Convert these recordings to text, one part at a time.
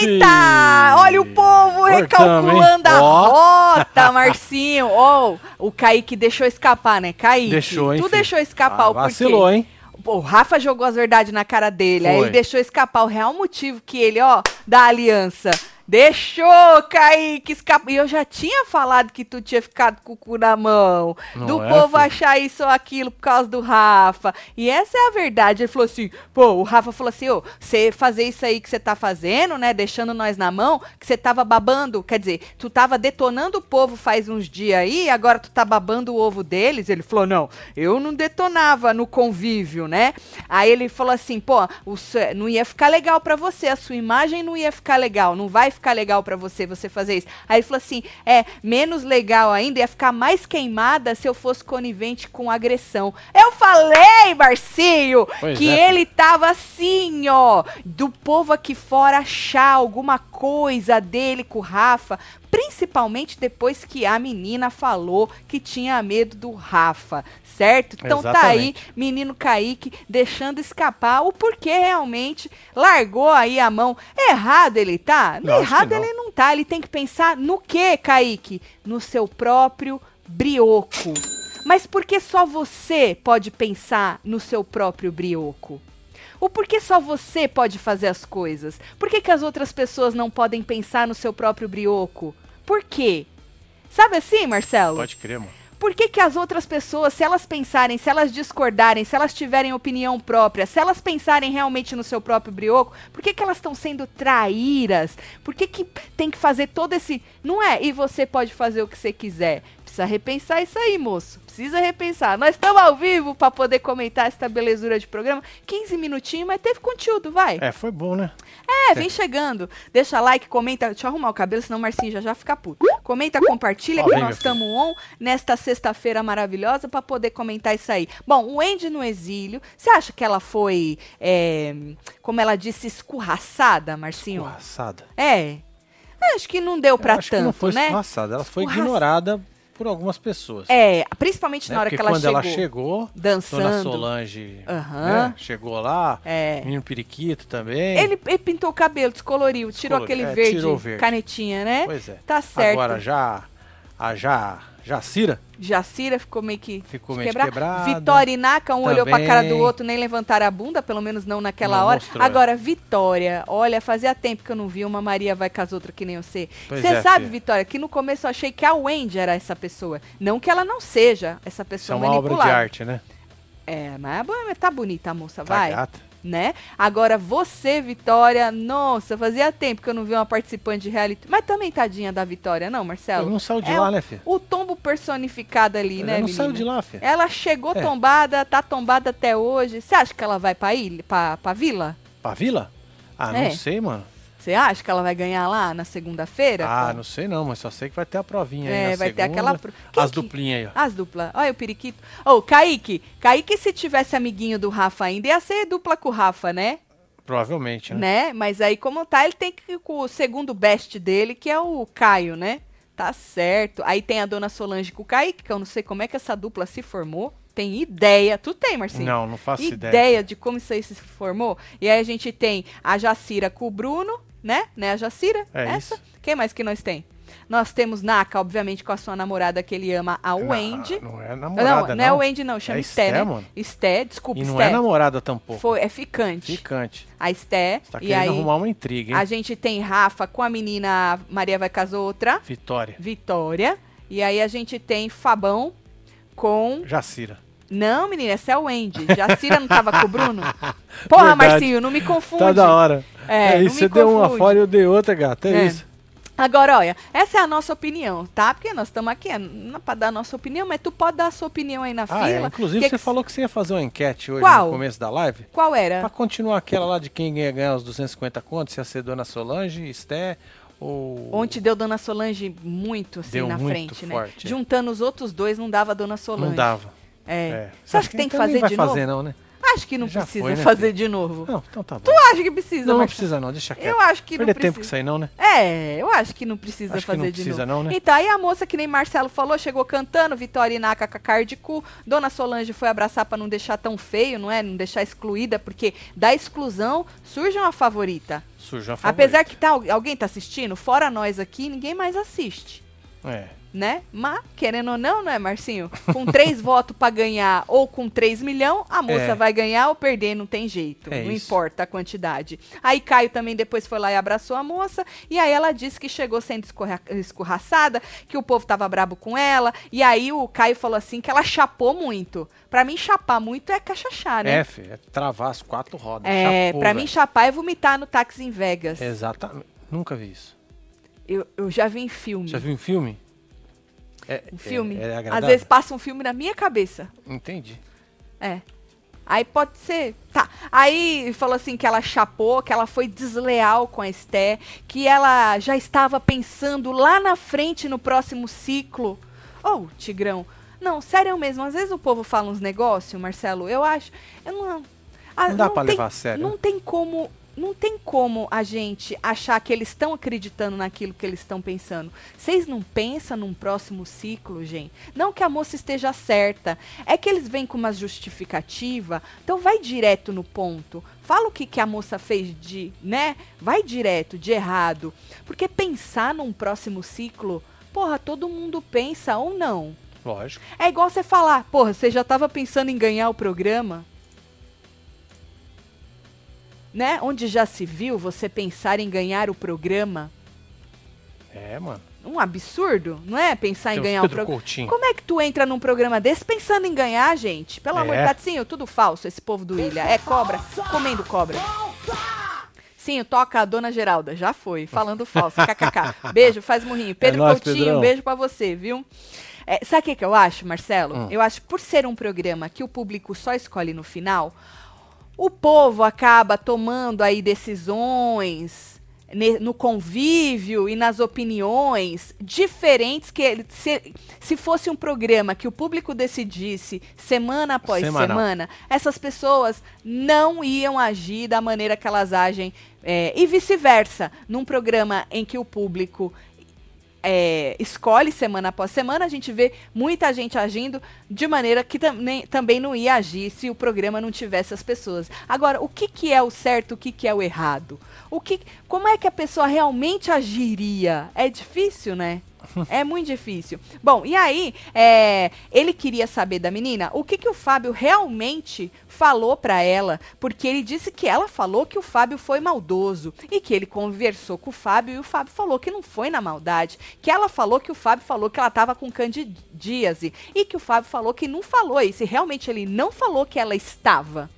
Eita! Olha o povo recalculando a rota, Marcinho. Ó, oh, o Kaique deixou escapar, né? Kaique. Deixou, hein? Tu deixou escapar ah, o porquê. Vacilou, hein? O Rafa jogou as verdades na cara dele. Foi. Aí ele deixou escapar o real motivo que ele, ó, da aliança Deixou, Kaique, escapar. E eu já tinha falado que tu tinha ficado com o cu na mão. Não do é, povo filho? achar isso ou aquilo por causa do Rafa. E essa é a verdade. Ele falou assim: pô, o Rafa falou assim: ô, você fazer isso aí que você tá fazendo, né? Deixando nós na mão, que você tava babando. Quer dizer, tu tava detonando o povo faz uns dias aí, agora tu tá babando o ovo deles. Ele falou: não, eu não detonava no convívio, né? Aí ele falou assim: pô, o, não ia ficar legal para você, a sua imagem não ia ficar legal, não vai ficar legal para você você fazer isso. Aí ele falou assim: é, menos legal ainda, ia ficar mais queimada se eu fosse conivente com agressão. Eu falei, Marcinho, pois que é. ele tava assim, ó, do povo aqui fora achar alguma coisa dele com o Rafa, principalmente depois que a menina falou que tinha medo do Rafa, certo? Então Exatamente. tá aí, menino Kaique deixando escapar o porquê realmente largou aí a mão. Errado ele tá? Não, errado ele não tá, ele tem que pensar no que, Kaique? No seu próprio brioco. Mas por que só você pode pensar no seu próprio brioco? O porquê só você pode fazer as coisas? Por que, que as outras pessoas não podem pensar no seu próprio brioco? Por quê? Sabe assim, Marcelo? Pode crer, mano. Por que, que as outras pessoas, se elas pensarem, se elas discordarem, se elas tiverem opinião própria, se elas pensarem realmente no seu próprio brioco, por que, que elas estão sendo traíras? Por que, que tem que fazer todo esse. Não é? E você pode fazer o que você quiser. Precisa repensar isso aí, moço. Precisa repensar. Nós estamos ao vivo para poder comentar essa belezura de programa. 15 minutinhos, mas teve conteúdo, vai. É, foi bom, né? É, vem chegando. Deixa like, comenta. Deixa eu arrumar o cabelo, senão o Marcinho já já fica puto. Comenta, compartilha, que nós estamos on nesta sexta-feira maravilhosa para poder comentar isso aí. Bom, o Andy no exílio. Você acha que ela foi, é, como ela disse, escorraçada, Marcinho? Escorraçada? É. Acho que não deu para tanto, que não foi né? Escorraçada, ela foi ignorada por algumas pessoas. É, principalmente né? na hora Porque que ela quando chegou. ela chegou, dançando. Dona Solange uhum. né? chegou lá, é. menino periquito também. Ele, ele, pintou o cabelo, descoloriu, tirou aquele é, verde, tirou verde, canetinha, né? Pois é. Tá certo. Agora já a já Jacira. Jacira ficou meio que ficou meio quebrada. quebrada. Vitória e Naka, um Também. olhou pra cara do outro, nem levantaram a bunda, pelo menos não naquela não hora. Mostrou, Agora, Vitória, olha, fazia tempo que eu não vi uma Maria vai com as outras que nem você. Você é, sabe, filho. Vitória, que no começo eu achei que a Wendy era essa pessoa. Não que ela não seja essa pessoa Isso é uma obra de arte, né? É, mas tá bonita a moça, tá vai. Gata né? Agora você, Vitória, nossa, fazia tempo que eu não vi uma participante de reality. Mas também tadinha da Vitória, não, Marcelo? Ela não saiu de é lá, né, filho? O tombo personificado ali, ela né, não menina? saiu de lá, filho. Ela chegou é. tombada, tá tombada até hoje. Você acha que ela vai pra ilha, pra, pra vila? Pra vila? Ah, é. não sei, mano. Você acha que ela vai ganhar lá na segunda-feira? Ah, não sei não, mas só sei que vai ter a provinha é, aí na vai segunda. ter aquela... Quem as que... duplinhas aí, ó. As duplas. Olha o periquito. Ô, oh, Kaique. Kaique, se tivesse amiguinho do Rafa ainda, ia ser dupla com o Rafa, né? Provavelmente, né? né? Mas aí, como tá, ele tem que ir com o segundo best dele, que é o Caio, né? Tá certo. Aí tem a dona Solange com o Kaique, que eu não sei como é que essa dupla se formou. Tem ideia. Tu tem, Marcinho? Não, não faço ideia. Ideia de como isso aí se formou? E aí a gente tem a Jacira com o Bruno, né? Né, a Jacira? É essa. Isso. Quem mais que nós tem? Nós temos Naka, obviamente, com a sua namorada que ele ama, a Wendy. Não, não é namorada, não. Não, é Wendy, não. Chama é Sté, né? Mano. Sté, desculpa, E não Sté. é namorada tampouco. Foi, é ficante. Ficante. A Sté. Você tá e aí, arrumar uma intriga, hein? A gente tem Rafa com a menina Maria vai casar outra. Vitória. Vitória. E aí a gente tem Fabão com... Jacira. Não, menina, essa é a Wendy. Jacira não tava com o Bruno? Porra, Verdade. Marcinho, não me confunde. Tá da hora. É, é isso, você deu uma fora e eu dei outra, gata. É, é. isso. Agora, olha, essa é a nossa opinião, tá? Porque nós estamos aqui é, para dar a nossa opinião, mas tu pode dar a sua opinião aí na ah, fila. É. Inclusive, que você que... falou que você ia fazer uma enquete hoje Qual? no começo da live. Qual era? Pra continuar aquela lá de quem ia ganhar os 250 contos, se ia ser Dona Solange, Esté ou... Ontem deu Dona Solange muito assim deu na muito frente, né? forte, né? Juntando os outros dois, não dava Dona Solange. Não dava. É. Você acha que tem que fazer vai de fazer, novo? não, né? acha que não Já precisa foi, né, fazer filho? de novo? Não, então tá bom. Tu acha que precisa, Não, não precisa não, deixa quieto. Eu acho que Perder não tempo com precisa. isso aí não, né? É, eu acho que não precisa Acho que fazer não de precisa novo. não, né? Então, aí a moça, que nem Marcelo falou, chegou cantando, Vitória cara de cu. Dona Solange foi abraçar pra não deixar tão feio, não é? Não deixar excluída, porque da exclusão surge uma favorita. Surgiu a Apesar que tá, alguém tá assistindo, fora nós aqui, ninguém mais assiste. É. Né? Mas, querendo ou não, não é, Marcinho? Com três votos pra ganhar ou com 3 milhões, a moça É. vai ganhar ou perder, não tem jeito. É não isso. importa a quantidade. Aí Caio também depois foi lá e abraçou a moça. E aí ela disse que chegou sendo escorra- escorraçada, que o povo tava brabo com ela. E aí o Caio falou assim que ela chapou muito. Pra mim, chapar muito é cachachá, né? É, filho, é travar as quatro rodas. É, pra mim, chapar é vomitar no táxi em Vegas. Exatamente. Nunca vi isso. Eu, eu já vi em filme. Já viu um filme? É, Um filme. É, é Às vezes passa um filme na minha cabeça. Entendi. É. Aí pode ser. Tá. Aí falou assim que ela chapou, que ela foi desleal com a Esté, que ela já estava pensando lá na frente no próximo ciclo. Ô, Tigrão. Não, sério mesmo. Às vezes o povo fala uns negócios, Marcelo. Eu acho. Eu não. ah, Não dá pra tem- levar a sério. Não tem como. Não tem como a gente achar que eles estão acreditando naquilo que eles estão pensando. Vocês não pensam num próximo ciclo, gente? Não que a moça esteja certa. É que eles vêm com uma justificativa. Então vai direto no ponto. Fala o que, que a moça fez de, né? Vai direto, de errado. Porque pensar num próximo ciclo, porra, todo mundo pensa ou não. Lógico. É igual você falar, porra, você já tava pensando em ganhar o programa? Né? Onde já se viu você pensar em ganhar o programa? É, mano. Um absurdo, não é? Pensar em Tem os ganhar o Pedro programa. Coutinho. Como é que tu entra num programa desse pensando em ganhar, gente? Pelo amor de É. Tatinho, tudo falso, esse povo do Ilha. É cobra, comendo cobra. Sim, toca a dona Geralda. Já foi, falando falso. KKK. Beijo, faz murrinho. Pedro É nóis, Coutinho, Pedrão. beijo pra você, viu? É, sabe o que, que eu acho, Marcelo? Hum. Eu acho que por ser um programa que o público só escolhe no final, o povo acaba tomando aí decisões no convívio e nas opiniões diferentes que ele- se, se fosse um programa que o público decidisse semana após Semanal. semana, essas pessoas não iam agir da maneira que elas agem é, e vice-versa. Num programa em que o público é, escolhe semana após semana, a gente vê muita gente agindo de maneira que tam- nem- também não ia agir se o programa não tivesse as pessoas. Agora, o que, que é o certo, o que, que é o errado? O que, como é que a pessoa realmente agiria? É difícil, né? É muito difícil. Bom, e aí, é, ele queria saber da menina o que, que o Fábio realmente falou pra ela, porque ele disse que ela falou que o Fábio foi maldoso e que ele conversou com o Fábio e o Fábio falou que não foi na maldade, que ela falou que o Fábio falou que ela tava com candidíase e que o Fábio falou que não falou isso, e realmente ele não falou que ela estava.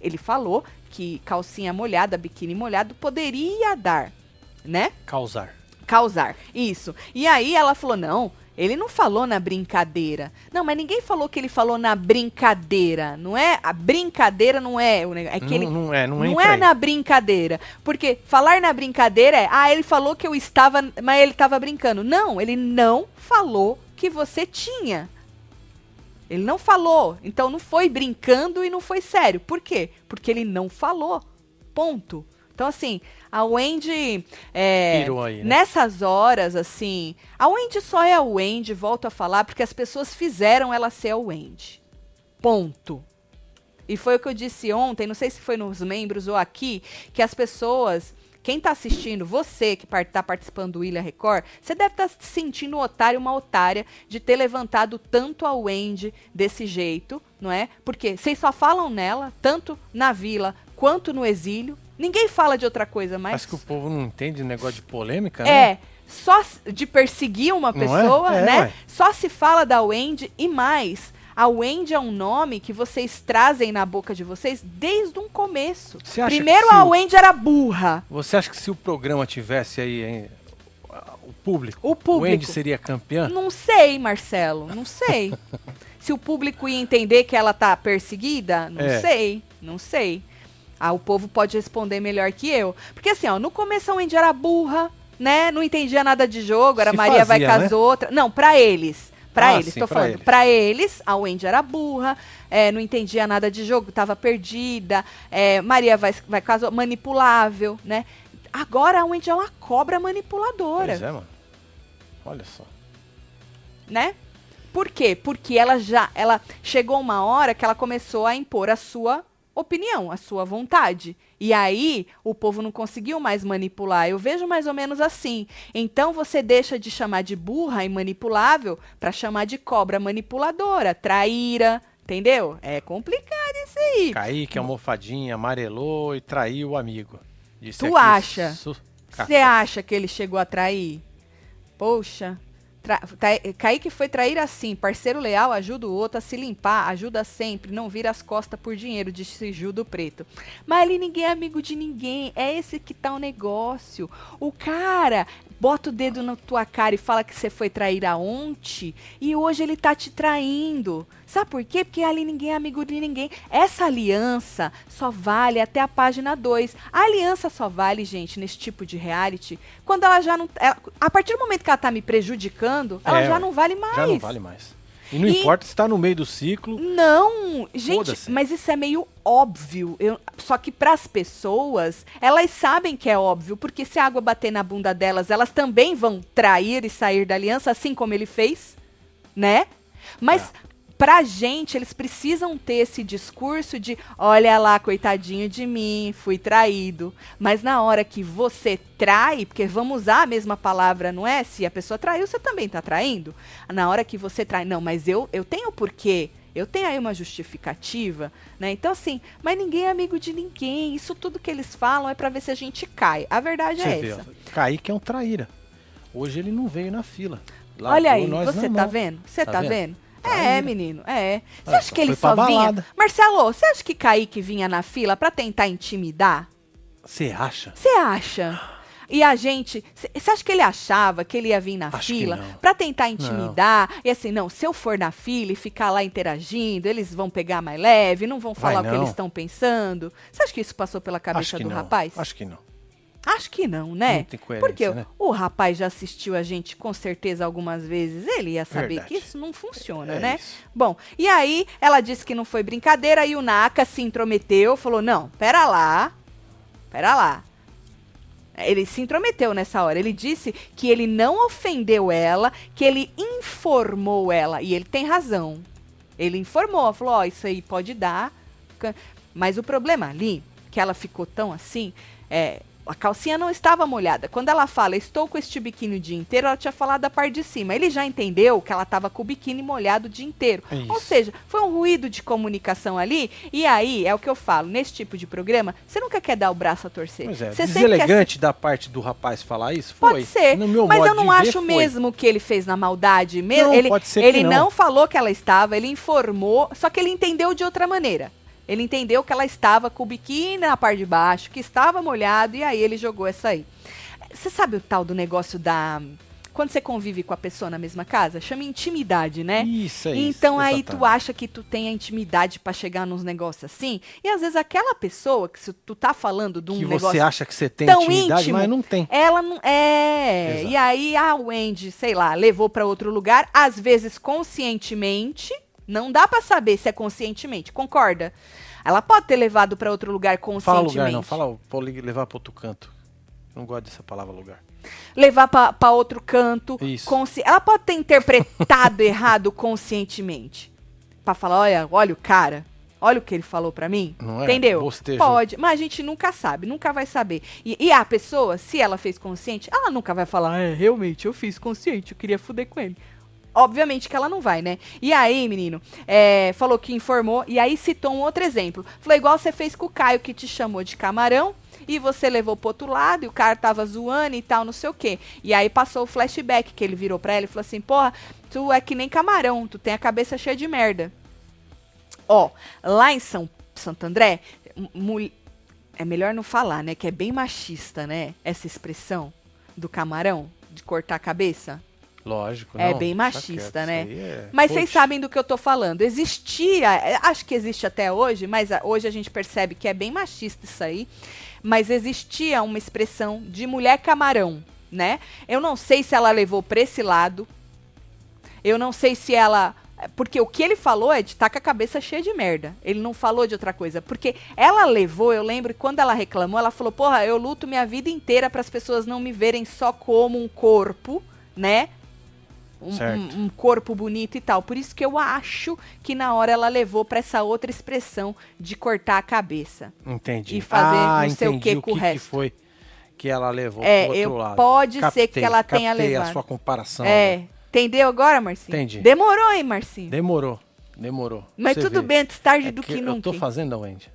Ele falou que calcinha molhada, biquíni molhado poderia dar, né? Causar. Causar. Isso. E aí ela falou: não, ele não falou na brincadeira. Não, mas ninguém falou que ele falou na brincadeira. Não é? A brincadeira não é o negócio. É que não, ele. não é, não, Não entra é aí. na brincadeira. Porque falar na brincadeira é, ah, ele falou que eu estava, mas ele estava brincando. Não, ele não falou que você tinha. Ele não falou. Então não foi brincando e não foi sério. Por quê? Porque ele não falou. Ponto. Então, assim, a Wendy. É, aí, né? Nessas horas, assim. A Wendy só é a Wendy, volto a falar, porque as pessoas fizeram ela ser a Wendy. Ponto. E foi o que eu disse ontem, não sei se foi nos membros ou aqui, que as pessoas. Quem tá assistindo, você que tá participando do Ilha Record, você deve estar se sentindo um otário, uma otária, de ter levantado tanto a Wendy desse jeito, não é? Porque vocês só falam nela, tanto na vila quanto no exílio. Ninguém fala de outra coisa mais. Acho que o povo não entende negócio de polêmica, né? É, só de perseguir uma é? pessoa, É, né? ué. Só se fala da Wendy e mais. A Wendy é um nome que vocês trazem na boca de vocês desde um começo. Primeiro a o- Wendy era burra. Você acha que se o programa tivesse aí hein, o público, O público. Wendy seria campeã? Não sei, Marcelo, não sei. se o público ia entender que ela tá perseguida, não É. sei, não sei. Ah, o povo pode responder melhor que eu. Porque assim, ó, no começo a Wendy era burra, né? Não entendia nada de jogo, era Se Maria vai fazia, com né? as outras. Não, pra eles. Pra Ah, eles, sim, tô pra falando. eles. Pra eles, a Wendy era burra, é, não entendia nada de jogo, tava perdida. é, Maria vai, vai casar, manipulável, né? Agora a Wendy é uma cobra manipuladora, Pois é, mano. Olha só. né? Por quê? Porque ela já, ela chegou uma hora que ela começou a impor a sua opinião, a sua vontade. E aí o povo não conseguiu mais manipular. Eu vejo mais ou menos assim. Então você deixa de chamar de burra e manipulável para chamar de cobra manipuladora, traíra, entendeu? É complicado isso aí. Kaique, almofadinha, amarelou e traiu o amigo. Disse Tu acha? su- Você acha que ele chegou a trair? Poxa. Tra Kaique foi trair assim. Parceiro leal ajuda o outro a se limpar, ajuda sempre, não vira as costas por dinheiro, disse Ju do Preto. Mas ali ninguém é amigo de ninguém. É esse que tá o negócio. O cara bota o dedo na tua cara e fala que você foi trair ontem e hoje ele tá te traindo. Sabe por quê? Porque ali ninguém é amigo de ninguém. Essa aliança só vale até a página 2. A aliança só vale, gente, nesse tipo de reality, quando ela já não. ela- a partir do momento que ela tá me prejudicando, ela É, já não vale mais. Já não vale mais. E não E- importa se tá no meio do ciclo. Não, gente, mas isso é meio óbvio. Eu- só que para as pessoas, elas sabem que é óbvio, porque se a água bater na bunda delas, elas também vão trair e sair da aliança, assim como ele fez, né? Mas É. pra gente, eles precisam ter esse discurso de, olha lá, coitadinho de mim, fui traído. Mas na hora que você trai, porque vamos usar a mesma palavra, não é? Se a pessoa traiu, você também tá traindo. Na hora que você trai, não, mas eu, eu tenho porquê. Eu tenho aí uma justificativa, né? Então, assim, mas ninguém é amigo de ninguém. Isso tudo que eles falam é pra ver se a gente cai. A verdade Você é vê, essa. Kaique é um traíra. Hoje ele não veio na fila. Olha aí, Largou você tá vendo? Você Tá tá, vendo? vendo? É, Traíra. menino, é. Você acha que ele só vinha. Marcelo, você acha que Kaique vinha na fila pra tentar intimidar? Você acha? Você acha? E a gente. Você acha que ele achava que ele ia vir na Acho fila não. pra tentar intimidar? E assim, não, se eu for na fila e ficar lá interagindo, eles vão pegar mais leve, não vão Vai falar o que não. eles estão pensando? Você acha que isso passou pela cabeça do não. rapaz? Acho que não. Acho que não, né? Não Porque né? o rapaz já assistiu a gente com certeza algumas vezes, ele ia saber Verdade. que isso não funciona, É né? isso. Bom, e aí ela disse que não foi brincadeira e o Naka se intrometeu, falou: "Não, pera lá. Pera lá. Ele se intrometeu nessa hora. Ele disse que ele não ofendeu ela, que ele informou ela. E ele tem razão. Ele informou, falou: Ó, isso aí pode dar. Mas o problema ali, que ela ficou tão assim, é. A calcinha não estava molhada. Quando ela fala, estou com este biquíni o dia inteiro, ela tinha falado da parte de cima. Ele já entendeu que ela estava com o biquíni molhado o dia inteiro. Isso. Ou seja, foi um ruído de comunicação ali. E aí, é o que eu falo, nesse tipo de programa, você nunca quer dar o braço a torcer. Pois é, você deselegante da parte do rapaz falar isso? Pode Foi. ser, No meu mas eu não ver, acho foi. mesmo que ele fez na maldade. Não, ele pode ser ele não. não. falou que ela estava, ele informou, só que ele entendeu de outra maneira. Ele entendeu que ela estava com o biquíni na parte de baixo, que estava molhado, e aí ele jogou essa aí. Você sabe o tal do negócio da. Quando você convive com a pessoa na mesma casa? Chama intimidade, né? Isso, é isso. Então aí tu acha que tu tem a intimidade pra chegar nos negócios assim, e às vezes aquela pessoa que se tu tá falando de um Que negócio você acha que você tem tão intimidade, íntimo, mas não tem. ela não é. Exato. E aí a Wendy, sei lá, levou pra outro lugar, às vezes conscientemente, não dá pra saber se é conscientemente, concorda? Ela pode ter levado pra outro lugar Fala conscientemente. lugar, não. Fala levar para outro canto. Não gosto dessa palavra lugar. Levar pra pra outro canto. Isso. consci- Ela pode ter interpretado errado conscientemente. Pra falar, olha, olha o cara. Olha o que ele falou pra mim. Não é? Entendeu? Bostejou. Pode, mas a gente nunca sabe, nunca vai saber. E, e a pessoa, se ela fez consciente, ela nunca vai falar, é, realmente, eu fiz consciente, eu queria fuder com ele. Obviamente que ela não vai, né? E aí, menino, é, falou que informou, e aí citou um outro exemplo. Falou, igual você fez com o Caio, que te chamou de camarão, e você levou pro outro lado, e o cara tava zoando e tal, não sei o quê. E aí passou o flashback, que ele virou pra ela e falou assim, porra, tu é que nem camarão, tu tem a cabeça cheia de merda. Ó, lá em São Santo André, é melhor não falar, né? Que é bem machista, né? Essa expressão do camarão, de cortar a cabeça. Lógico, É não, bem machista, quieto, né? é- Mas vocês sabem do que eu tô falando. Existia, é, acho que existe até hoje, mas a- hoje a gente percebe que é bem machista isso aí. Mas existia uma expressão de mulher camarão, né? Eu não sei se ela levou pra esse lado. Eu não sei se ela. Porque o que ele falou é de estar com a cabeça cheia de merda. Ele não falou de outra coisa. Porque ela levou, eu lembro, quando ela reclamou, ela falou: Porra, eu luto minha vida inteira para as pessoas não me verem só como um corpo, né? Um, um, um, corpo bonito e tal. Por isso que eu acho que na hora ela levou para essa outra expressão de cortar a cabeça. Entendi. E fazer ah, não sei o que com o resto. Que foi que ela levou é, pro outro eu, lado. Pode captei, ser que ela tenha levado. a sua comparação. É. Né? Entendeu agora, Marcinho? Entendi. Demorou, hein, Marcinho? Demorou. Demorou. Mas tudo vê. bem, antes tarde é do que, que nunca. Eu tô fazendo Wendy.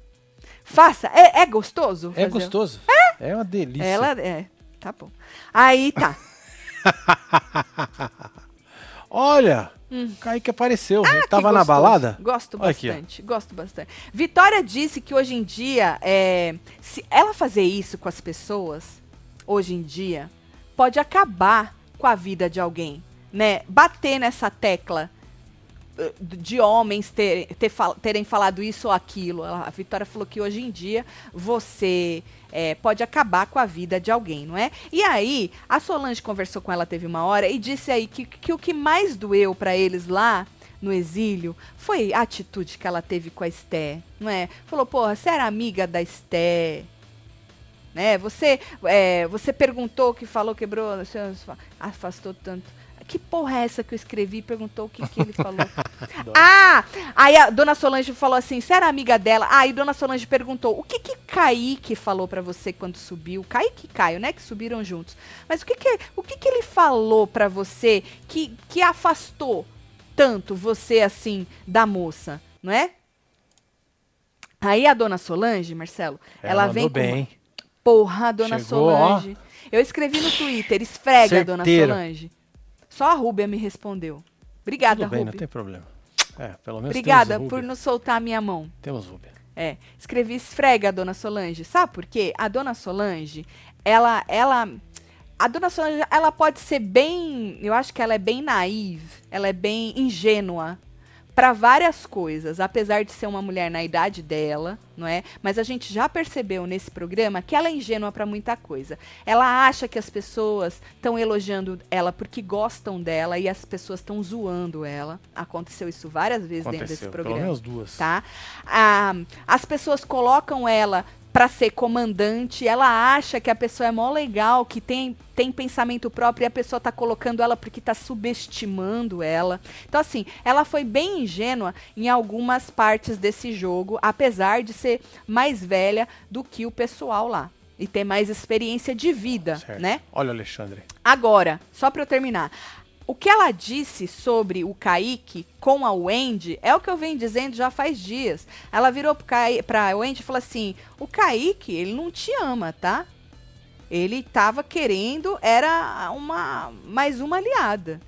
Faça. É, é gostoso? É fazer? gostoso. É? É uma delícia. Ela é. Tá bom. Aí tá. Olha! Hum. Kaique apareceu. Ah, tava na balada? Gosto bastante, aqui, gosto bastante. Vitória disse que hoje em dia, é, se ela fazer isso com as pessoas, hoje em dia, pode acabar com a vida de alguém, né? Bater nessa tecla de homens ter, ter, terem falado isso ou aquilo. A Vitória falou que hoje em dia você é, pode acabar com a vida de alguém, não é? E aí, a Solange conversou com ela, teve uma hora, e disse aí que, que o que mais doeu para eles lá no exílio foi a atitude que ela teve com a Esté, não é? Falou, porra, você era amiga da Esté, né? Você, é, você perguntou que falou, quebrou, afastou tanto. Que porra é essa que eu escrevi? Perguntou o que, que ele falou. ah! Aí a dona Solange falou assim: você era amiga dela? Aí ah, dona Solange perguntou: o que que Kaique falou para você quando subiu? Kaique e Caio, né? Que subiram juntos. Mas o que que, o que, que ele falou para você que, que afastou tanto você assim da moça, não é? Aí a dona Solange, Marcelo, ela, ela vem com. Bem. Porra, dona Chegou, Solange. Ó. Eu escrevi no Twitter, esfrega, Certeiro. dona Solange. Só a Rúbia me respondeu. Obrigada, Tudo bem, Rúbia. não tem problema. É, pelo menos Obrigada por não soltar a minha mão. Temos Rúbia. É, escrevi esfrega, dona Solange. Sabe por quê? A dona Solange, ela, ela, a dona Solange, ela pode ser bem, eu acho que ela é bem naive, ela é bem ingênua para várias coisas, apesar de ser uma mulher na idade dela, não é? Mas a gente já percebeu nesse programa que ela é ingênua para muita coisa. Ela acha que as pessoas estão elogiando ela porque gostam dela e as pessoas estão zoando ela. Aconteceu isso várias vezes Aconteceu, dentro desse programa. Pelo menos duas. Tá? Ah, as pessoas colocam ela para ser comandante, ela acha que a pessoa é mó legal, que tem, tem pensamento próprio e a pessoa tá colocando ela porque tá subestimando ela. Então, assim, ela foi bem ingênua em algumas partes desse jogo, apesar de ser mais velha do que o pessoal lá. E ter mais experiência de vida, certo. né? Olha, Alexandre. Agora, só para eu terminar. O que ela disse sobre o Kaique com a Wendy é o que eu venho dizendo já faz dias. Ela virou para a Wendy e falou assim: o Kaique, ele não te ama, tá? Ele estava querendo, era uma mais uma aliada.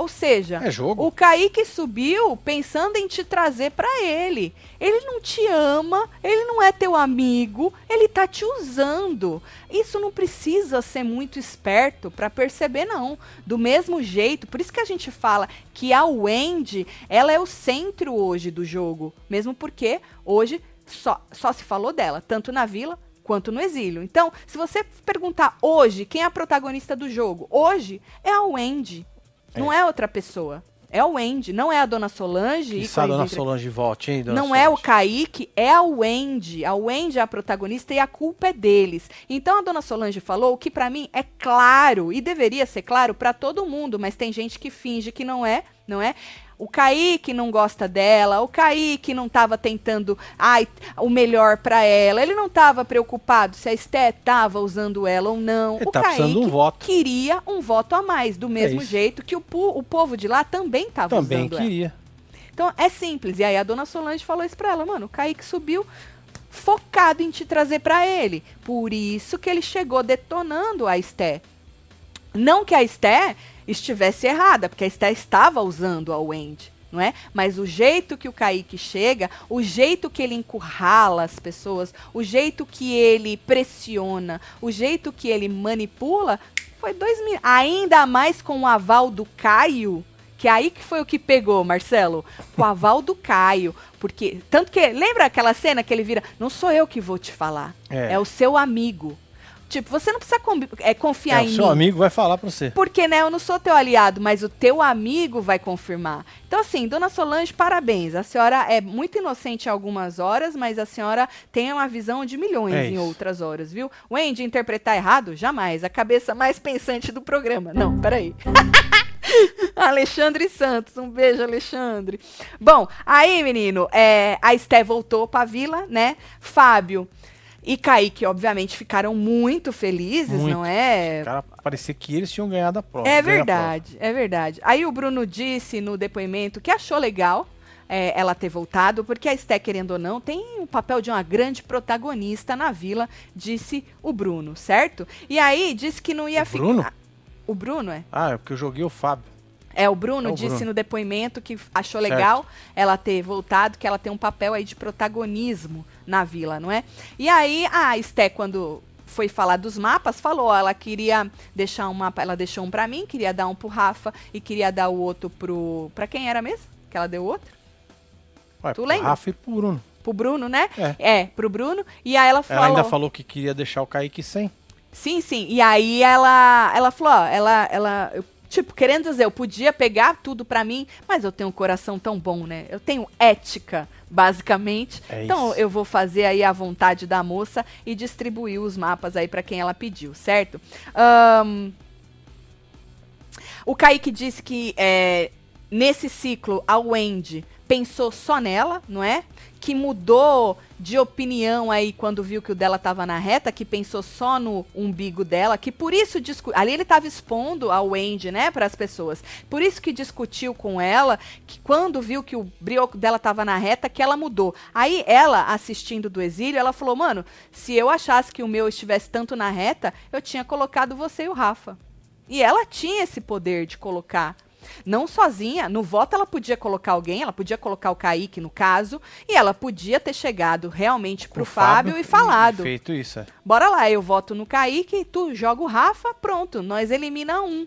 Ou seja, é o Kaique subiu pensando em te trazer para ele. Ele não te ama, ele não é teu amigo, ele tá te usando. Isso não precisa ser muito esperto para perceber não. Do mesmo jeito, por isso que a gente fala que a Wendy, ela é o centro hoje do jogo, mesmo porque hoje só, só se falou dela, tanto na vila quanto no exílio. Então, se você perguntar hoje quem é a protagonista do jogo, hoje é a Wendy. Não é. é outra pessoa. É o Wendy, não é a dona Solange. Isso a dona Solange volte, hein, dona Não Solange. é o Kaique, é a Wendy. A Wendy é a protagonista e a culpa é deles. Então a dona Solange falou o que para mim é claro e deveria ser claro para todo mundo, mas tem gente que finge que não é, não é? O Kaique não gosta dela, o Kaique não estava tentando ai, o melhor para ela, ele não estava preocupado se a Esté estava usando ela ou não. Ele o tá Kaique um voto. queria um voto a mais, do mesmo é jeito que o, o povo de lá também estava usando Também queria. Ela. Então é simples. E aí a dona Solange falou isso pra ela, mano, o Kaique subiu focado em te trazer para ele. Por isso que ele chegou detonando a Esté. Não que a Esté estivesse errada, porque a Esté estava usando a Wendy, não é? Mas o jeito que o Kaique chega, o jeito que ele encurrala as pessoas, o jeito que ele pressiona, o jeito que ele manipula, foi dois mil. Ainda mais com o aval do Caio, que aí que foi o que pegou, Marcelo, com o aval do Caio, porque tanto que lembra aquela cena que ele vira, não sou eu que vou te falar, é, é o seu amigo. Tipo, você não precisa é, confiar é, em mim. O seu amigo vai falar pra você. Porque, né, eu não sou teu aliado, mas o teu amigo vai confirmar. Então, assim, dona Solange, parabéns. A senhora é muito inocente em algumas horas, mas a senhora tem uma visão de milhões é em outras horas, viu? Wendy, interpretar errado? Jamais. A cabeça mais pensante do programa. Não, peraí. Alexandre Santos, um beijo, Alexandre. Bom, aí, menino, é, a Esté voltou pra vila, né? Fábio e Kaique, obviamente, ficaram muito felizes, muito. não é? Cara, parecia que eles tinham ganhado a prova. É verdade, é verdade. Aí o Bruno disse no depoimento que achou legal é, ela ter voltado, porque a Esté, querendo ou não, tem o papel de uma grande protagonista na vila, disse o Bruno, certo? E aí disse que não ia ficar. Bruno? O Bruno, é? Ah, é porque eu joguei o Fábio. É, o Bruno é o disse Bruno. no depoimento que achou certo. legal ela ter voltado, que ela tem um papel aí de protagonismo na vila, não é? E aí a Esté, quando foi falar dos mapas, falou, ela queria deixar um mapa, ela deixou um para mim, queria dar um pro Rafa e queria dar o outro pro para quem era mesmo? Que ela deu outro? Ué, tu lembra? Rafa e pro Bruno. Pro Bruno, né? É. é, pro Bruno. E aí ela falou. Ela ainda falou que queria deixar o Kaique sem. Sim, sim. E aí ela ela falou, ó, ela ela eu Tipo, querendo dizer, eu podia pegar tudo para mim, mas eu tenho um coração tão bom, né? Eu tenho ética, basicamente. É então eu vou fazer aí a vontade da moça e distribuir os mapas aí para quem ela pediu, certo? Um, o Kaique disse que é, nesse ciclo a Wendy pensou só nela, não é? Que mudou de opinião aí quando viu que o dela estava na reta, que pensou só no umbigo dela, que por isso discu ali ele estava expondo a Wendy, né, para as pessoas. Por isso que discutiu com ela, que quando viu que o brioco dela estava na reta, que ela mudou. Aí ela assistindo do exílio, ela falou: "Mano, se eu achasse que o meu estivesse tanto na reta, eu tinha colocado você e o Rafa". E ela tinha esse poder de colocar não sozinha, no voto ela podia colocar alguém, ela podia colocar o Kaique no caso, e ela podia ter chegado realmente pro Fábio, Fábio, e falado. Feito isso. É. Bora lá, eu voto no Kaique, tu joga o Rafa, pronto, nós elimina um.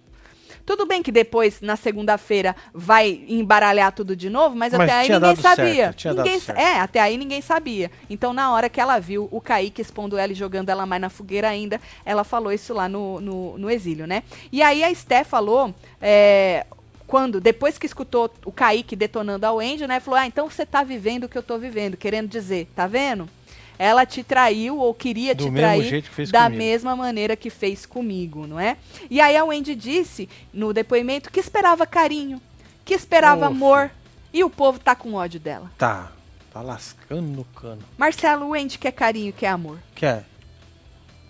Tudo bem que depois, na segunda-feira, vai embaralhar tudo de novo, mas, mas até aí ninguém sabia. Ninguém, é, até aí ninguém sabia. Então, na hora que ela viu o Kaique expondo ela e jogando ela mais na fogueira ainda, ela falou isso lá no, no, no exílio, né? E aí a Sté falou. É, quando, depois que escutou o Kaique detonando ao Andy, né, falou: "Ah, então você tá vivendo o que eu tô vivendo", querendo dizer, tá vendo? Ela te traiu ou queria Do te trair da comigo. mesma maneira que fez comigo, não é? E aí a Wendy disse no depoimento que esperava carinho, que esperava amor, e o povo tá com ódio dela. Tá. Tá lascando no cano. Marcelo, o Wendy quer carinho, quer amor. Quer.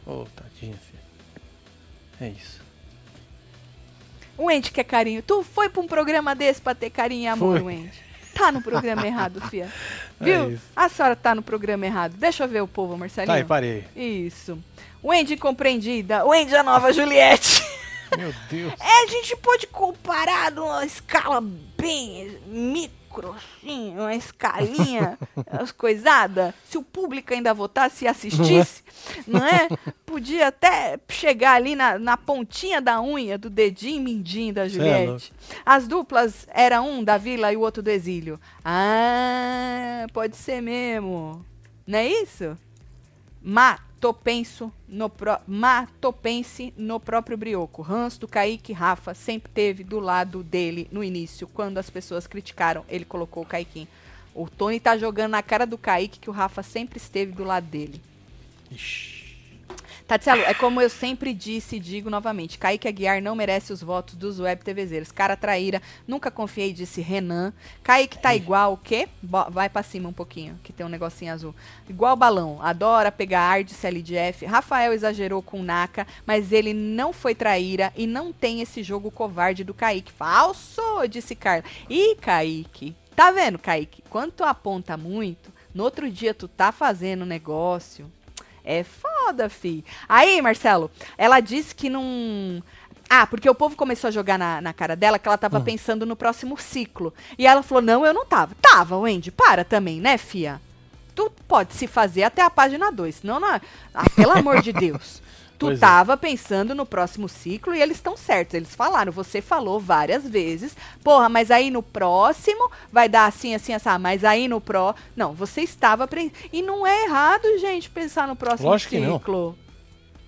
Ô, oh, tadinha, filho. É isso. O Wendy quer carinho. Tu foi pra um programa desse pra ter carinho e amor, foi. Wendy. Tá no programa errado, Fia. É Viu? É a senhora tá no programa errado. Deixa eu ver o povo, Marcelinho. Tá aí, parei. Isso. Wendy incompreendida. Wendy a nova Juliette. Meu Deus. É, a gente pode comparar numa escala bem micro assim, uma escalinha, as coisadas. Se o público ainda votasse e assistisse, não é? Podia até chegar ali na, na pontinha da unha, do dedinho mindinho da é Juliette. É as duplas era um da vila e o outro do exílio. Ah, pode ser mesmo. Não é isso? Mas Topenso no pro... Matopense no próprio Brioco. Hans do Kaique Rafa sempre teve do lado dele no início. Quando as pessoas criticaram, ele colocou o Kaiquinho. O Tony tá jogando na cara do Kaique que o Rafa sempre esteve do lado dele. Ixi. Tatielo, é como eu sempre disse e digo novamente: Kaique Aguiar não merece os votos dos web TVzeiros. Cara traíra, nunca confiei, disse Renan. Kaique tá igual o quê? Bo vai pra cima um pouquinho, que tem um negocinho azul. Igual balão, adora pegar ar de CLDF. Rafael exagerou com Naka, mas ele não foi traíra e não tem esse jogo covarde do Kaique. Falso, disse Carla. Ih, Kaique, tá vendo, Kaique? Quando tu aponta muito, no outro dia tu tá fazendo negócio é foda, fi. Aí, Marcelo, ela disse que não. Ah, porque o povo começou a jogar na, na cara dela que ela tava hum. pensando no próximo ciclo. E ela falou: não, eu não tava. Tava, Wendy, para também, né, fia? Tu pode se fazer até a página 2, senão não. Ah, pelo amor de Deus. Tu pois tava é. pensando no próximo ciclo e eles estão certos. Eles falaram, você falou várias vezes. Porra, mas aí no próximo vai dar assim, assim, assim. Mas aí no pró. Não, você estava. Pre... E não é errado, gente, pensar no próximo Lógico ciclo. Que não.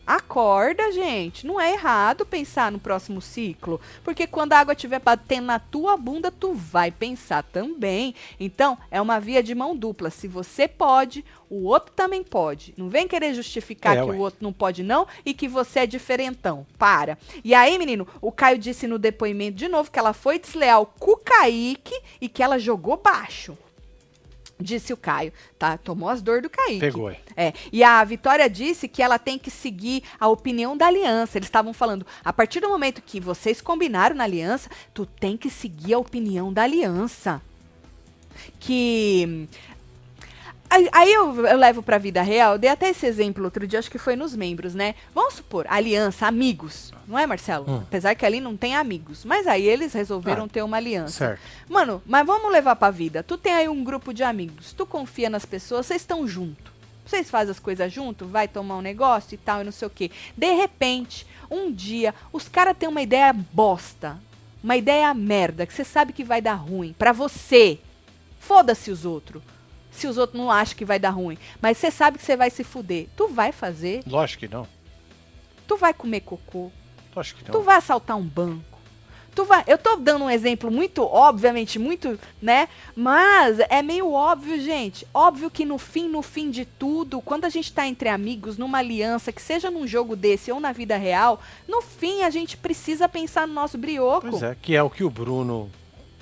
Acorda, gente. Não é errado pensar no próximo ciclo. Porque quando a água estiver batendo na tua bunda, tu vai pensar também. Então, é uma via de mão dupla. Se você pode, o outro também pode. Não vem querer justificar é, que ué. o outro não pode, não, e que você é diferentão. Para. E aí, menino, o Caio disse no depoimento de novo que ela foi desleal com o Kaique e que ela jogou baixo. Disse o Caio, tá? Tomou as dores do Kaique. Pegou. É. E a Vitória disse que ela tem que seguir a opinião da aliança. Eles estavam falando, a partir do momento que vocês combinaram na aliança, tu tem que seguir a opinião da aliança. Que Aí eu, eu levo pra vida real, dei até esse exemplo outro dia, acho que foi nos membros, né? Vamos supor, aliança, amigos, não é, Marcelo? Hum. Apesar que ali não tem amigos. Mas aí eles resolveram ah, ter uma aliança. Certo. Mano, mas vamos levar pra vida. Tu tem aí um grupo de amigos, tu confia nas pessoas, vocês estão junto. Vocês fazem as coisas junto, vai tomar um negócio e tal, e não sei o quê. De repente, um dia, os caras têm uma ideia bosta. Uma ideia merda, que você sabe que vai dar ruim. para você. Foda-se os outros se os outros não acham que vai dar ruim. Mas você sabe que você vai se fuder. Tu vai fazer? Lógico que não. Tu vai comer cocô? Lógico que não. Tu vai assaltar um banco? Tu vai, eu tô dando um exemplo muito, obviamente, muito, né? Mas é meio óbvio, gente. Óbvio que no fim, no fim de tudo, quando a gente tá entre amigos, numa aliança, que seja num jogo desse ou na vida real, no fim a gente precisa pensar no nosso brioco. Pois é, que é o que o Bruno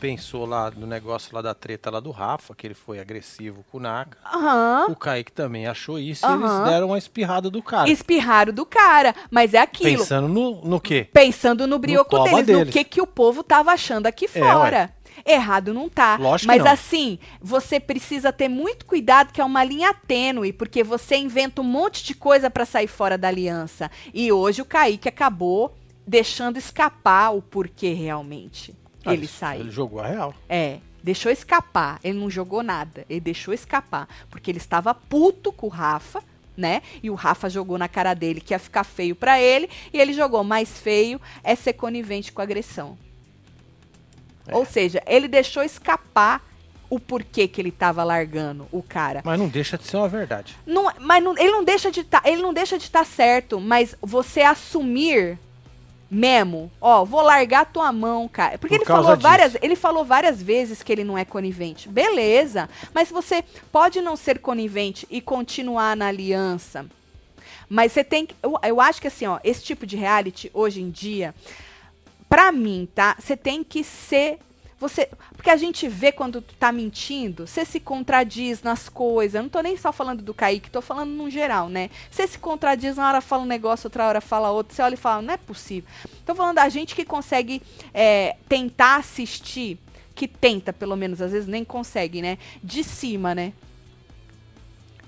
pensou lá no negócio lá da treta lá do Rafa, que ele foi agressivo com o Naka. Uhum. O Kaique também achou isso uhum. e eles deram uma espirrada do cara. Espirraram do cara, mas é aquilo. Pensando no, no quê? Pensando no brioco no deles, deles, no que, que o povo tava achando aqui é, fora. É, Errado não tá. Lógico Mas não. assim, você precisa ter muito cuidado, que é uma linha tênue, porque você inventa um monte de coisa para sair fora da aliança. E hoje o Kaique acabou deixando escapar o porquê realmente. Ah, ele saiu. Ele jogou a real. É. Deixou escapar. Ele não jogou nada. Ele deixou escapar. Porque ele estava puto com o Rafa, né? E o Rafa jogou na cara dele que ia ficar feio para ele. E ele jogou mais feio é ser conivente com agressão. É. Ou seja, ele deixou escapar o porquê que ele estava largando o cara. Mas não deixa de ser uma verdade. Não, mas não, ele não deixa de tá, ele não deixa de estar tá certo, mas você assumir Memo, ó, vou largar tua mão, cara. Porque Por ele falou várias, ele falou várias vezes que ele não é conivente. Beleza, mas você pode não ser conivente e continuar na aliança. Mas você tem que, eu, eu acho que assim, ó, esse tipo de reality hoje em dia, pra mim, tá? Você tem que ser você, porque a gente vê quando tu tá mentindo, você se contradiz nas coisas. Eu não tô nem só falando do Kaique, tô falando no geral, né? Você se contradiz, uma hora fala um negócio, outra hora fala outro. Você olha e fala, não é possível. Tô falando da gente que consegue é, tentar assistir, que tenta, pelo menos, às vezes nem consegue, né? De cima, né?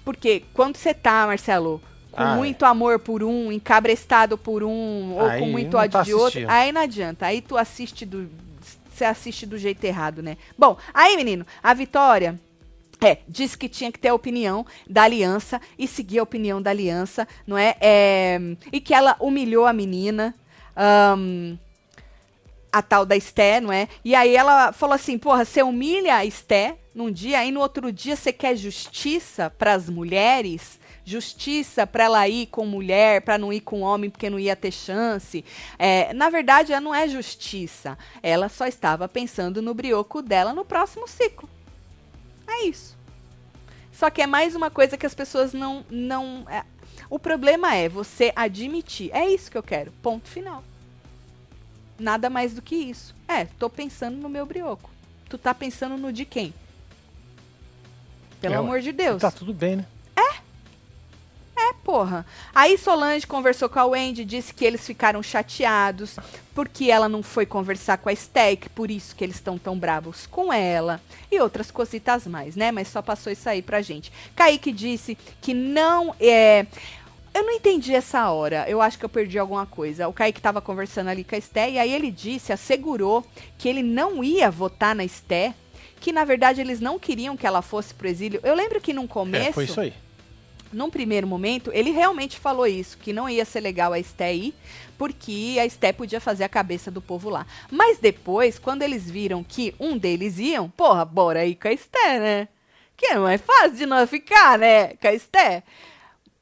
Porque quando você tá, Marcelo, com ah, muito é. amor por um, encabrestado por um, ou com muito ódio tá de outro, aí não adianta. Aí tu assiste do, você assiste do jeito errado, né? Bom, aí, menino, a Vitória. É, disse que tinha que ter a opinião da aliança e seguir a opinião da aliança, não é? é e que ela humilhou a menina. Um, a tal da Esté, não é? E aí ela falou assim: porra, você humilha a Esté num dia, aí no outro dia você quer justiça para as mulheres? Justiça para ela ir com mulher, para não ir com homem porque não ia ter chance. É, na verdade, ela não é justiça. Ela só estava pensando no brioco dela no próximo ciclo. É isso. Só que é mais uma coisa que as pessoas não. não é, o problema é você admitir. É isso que eu quero. Ponto final. Nada mais do que isso. É, tô pensando no meu brioco. Tu tá pensando no de quem? Pelo é, amor de Deus. Tá tudo bem, né? É, porra. Aí Solange conversou com a Wendy, disse que eles ficaram chateados porque ela não foi conversar com a Steak, por isso que eles estão tão bravos com ela. E outras cositas mais, né? Mas só passou isso aí pra gente. Kaique disse que não é. Eu não entendi essa hora. Eu acho que eu perdi alguma coisa. O Kaique estava conversando ali com a Esté e aí ele disse, assegurou que ele não ia votar na Esté, que na verdade eles não queriam que ela fosse pro exílio. Eu lembro que no começo. É, foi isso aí num primeiro momento, ele realmente falou isso, que não ia ser legal a Esté ir, porque a Esté podia fazer a cabeça do povo lá. Mas depois, quando eles viram que um deles iam, porra, bora ir com a Esté, né? Que é mais fácil de não ficar, né? Com a Esté.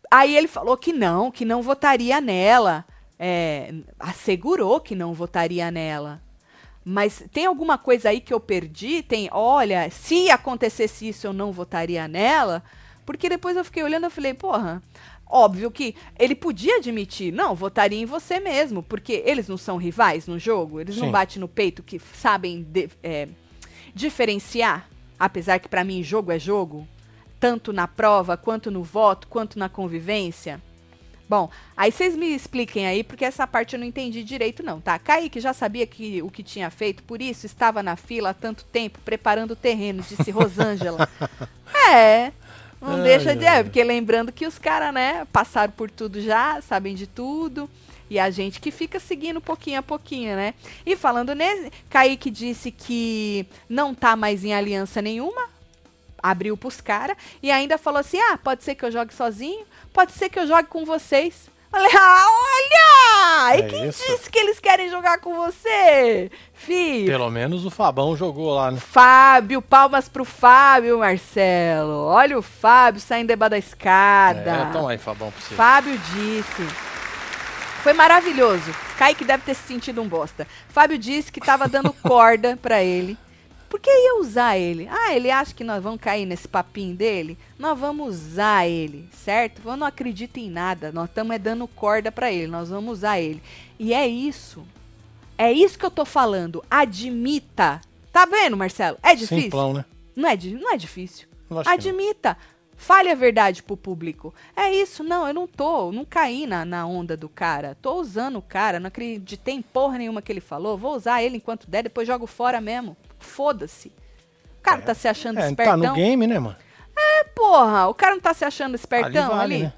Aí ele falou que não, que não votaria nela. É, assegurou que não votaria nela. Mas tem alguma coisa aí que eu perdi? Tem, olha, se acontecesse isso, eu não votaria nela. Porque depois eu fiquei olhando e falei, porra, óbvio que ele podia admitir, não, votaria em você mesmo, porque eles não são rivais no jogo, eles Sim. não batem no peito que sabem de, é, diferenciar, apesar que para mim jogo é jogo, tanto na prova, quanto no voto, quanto na convivência. Bom, aí vocês me expliquem aí, porque essa parte eu não entendi direito, não, tá? Kaique já sabia que o que tinha feito, por isso estava na fila há tanto tempo, preparando o terreno, disse Rosângela. é, não ai, deixa de. É, porque lembrando que os caras, né, passaram por tudo já, sabem de tudo. E a gente que fica seguindo pouquinho a pouquinho, né? E falando nesse, Kaique disse que não tá mais em aliança nenhuma. Abriu pros caras. E ainda falou assim: ah, pode ser que eu jogue sozinho, pode ser que eu jogue com vocês. Falei, ah, olha! É e quem isso? disse que eles querem jogar com você? Fih. Pelo menos o Fabão jogou lá, né? Fábio, palmas pro Fábio, Marcelo. Olha o Fábio saindo debaixo da escada. É, então aí, Fabão, pra você. Fábio disse. Foi maravilhoso. Kaique deve ter se sentido um bosta. Fábio disse que tava dando corda pra ele por que ia usar ele? Ah, ele acha que nós vamos cair nesse papinho dele? Nós vamos usar ele, certo? Eu não acredito em nada. Nós estamos é dando corda para ele. Nós vamos usar ele. E é isso. É isso que eu tô falando. Admita. Tá vendo, Marcelo? É difícil? Simplão, né? Não é, não é difícil. Admita. Fale a verdade pro público. É isso, não, eu não tô, não caí na, na onda do cara. Tô usando o cara, não acreditei em porra nenhuma que ele falou. Vou usar ele enquanto der, depois jogo fora mesmo. Foda-se. O cara é, tá se achando é, espertão. Tá no game, né, mano? É, porra. O cara não tá se achando espertão ali? Vale, ali? Né?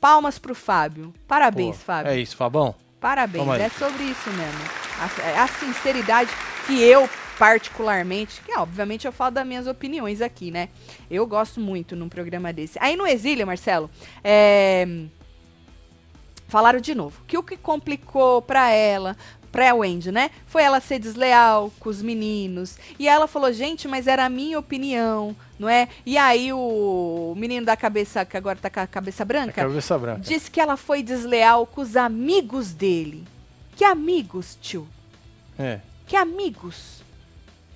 Palmas pro Fábio. Parabéns, Pô, Fábio. É isso, Fabão. Parabéns. É sobre isso mesmo. A, é a, sinceridade que eu, particularmente, que obviamente eu falo das minhas opiniões aqui, né? Eu gosto muito num programa desse. Aí no Exílio, Marcelo, é falaram de novo que o que complicou para ela pré-Wendy, né? Foi ela ser desleal com os meninos. E ela falou, gente, mas era a minha opinião, não é? E aí o menino da cabeça, que agora tá com a cabeça branca, a cabeça branca. disse que ela foi desleal com os amigos dele. Que amigos, tio? É. Que amigos?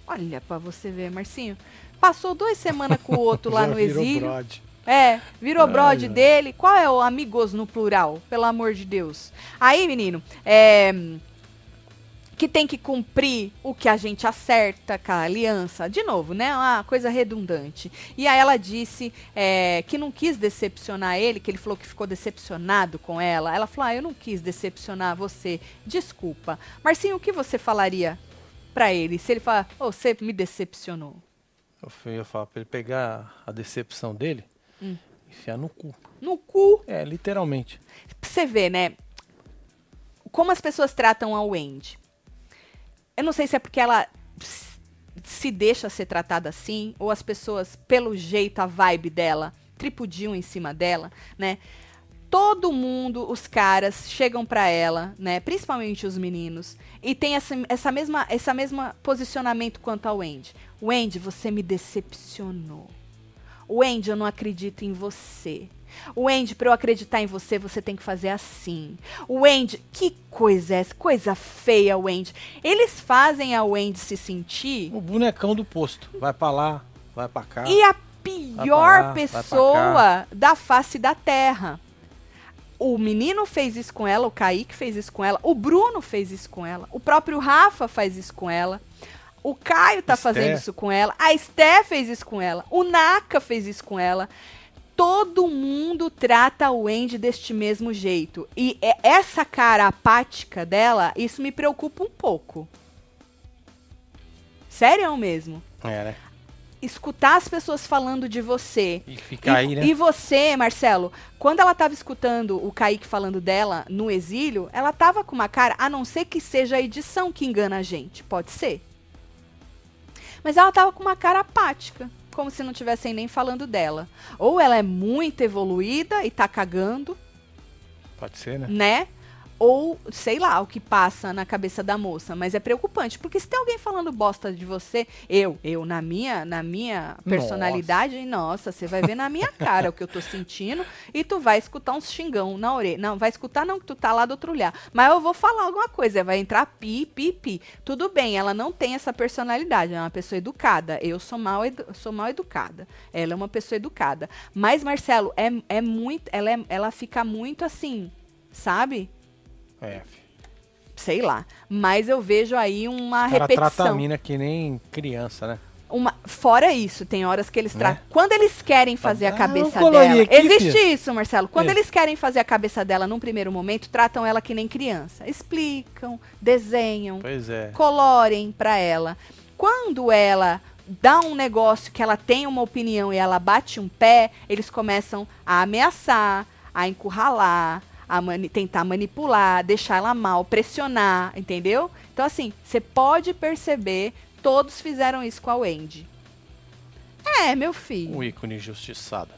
Olha pra você ver, Marcinho. Passou duas semanas com o outro lá no exílio. Brode. É, virou brode dele. Qual é o amigos no plural? Pelo amor de Deus. Aí, menino, é que tem que cumprir o que a gente acerta com a aliança. De novo, né? Uma coisa redundante. E aí ela disse é, que não quis decepcionar ele, que ele falou que ficou decepcionado com ela. Ela falou: ah, eu não quis decepcionar você. Desculpa. Marcinho, o que você falaria para ele se ele falar, oh, você me decepcionou? Eu ia falar pra ele pegar a decepção dele hum. enfiar no cu. No cu? É, literalmente. Pra você ver, né? Como as pessoas tratam a Wendy eu não sei se é porque ela se deixa ser tratada assim, ou as pessoas, pelo jeito, a vibe dela, tripudiam em cima dela, né? Todo mundo, os caras, chegam para ela, né? Principalmente os meninos, e tem essa, essa, mesma, essa mesma posicionamento quanto ao Wendy. Wendy, você me decepcionou. Wendy, eu não acredito em você. Wendy, para eu acreditar em você, você tem que fazer assim. Wendy, que coisa é essa? Coisa feia, Wendy. Eles fazem a Wendy se sentir. O bonecão do posto. Vai para lá, vai para cá. E a pior lá, pessoa da face da terra. O menino fez isso com ela, o Kaique fez isso com ela, o Bruno fez isso com ela, o próprio Rafa faz isso com ela. O Caio tá Esté. fazendo isso com ela, a Esté fez isso com ela, o Naka fez isso com ela todo mundo trata o Wendy deste mesmo jeito. E é essa cara apática dela, isso me preocupa um pouco. Sério mesmo? É, né? Escutar as pessoas falando de você. E ficar aí, né? E você, Marcelo, quando ela estava escutando o Kaique falando dela no exílio, ela tava com uma cara, a não ser que seja a edição que engana a gente. Pode ser. Mas ela tava com uma cara apática como se não tivessem nem falando dela. Ou ela é muito evoluída e tá cagando. Pode ser, né? Né? Ou sei lá o que passa na cabeça da moça, mas é preocupante, porque se tem alguém falando bosta de você, eu, eu na minha, na minha personalidade, nossa, você vai ver na minha cara o que eu tô sentindo e tu vai escutar uns xingão na orelha. Não, vai escutar não que tu tá lá do outro olhar, mas eu vou falar alguma coisa, vai entrar pi, pi, pi. Tudo bem, ela não tem essa personalidade, é uma pessoa educada. Eu sou mal, sou mal educada. Ela é uma pessoa educada. Mas Marcelo é, é muito, ela é, ela fica muito assim, sabe? É. Sei lá. Mas eu vejo aí uma Os repetição. trata a mina que nem criança, né? Uma, fora isso, tem horas que eles né? tratam. Quando eles querem fazer ah, a cabeça dela. Aqui, existe filho. isso, Marcelo. Quando é. eles querem fazer a cabeça dela num primeiro momento, tratam ela que nem criança. Explicam, desenham, é. colorem para ela. Quando ela dá um negócio que ela tem uma opinião e ela bate um pé, eles começam a ameaçar, a encurralar, mani tentar manipular, deixar ela mal, pressionar, entendeu? Então, assim, você pode perceber, todos fizeram isso com a Wendy. É, meu filho. Um ícone injustiçado.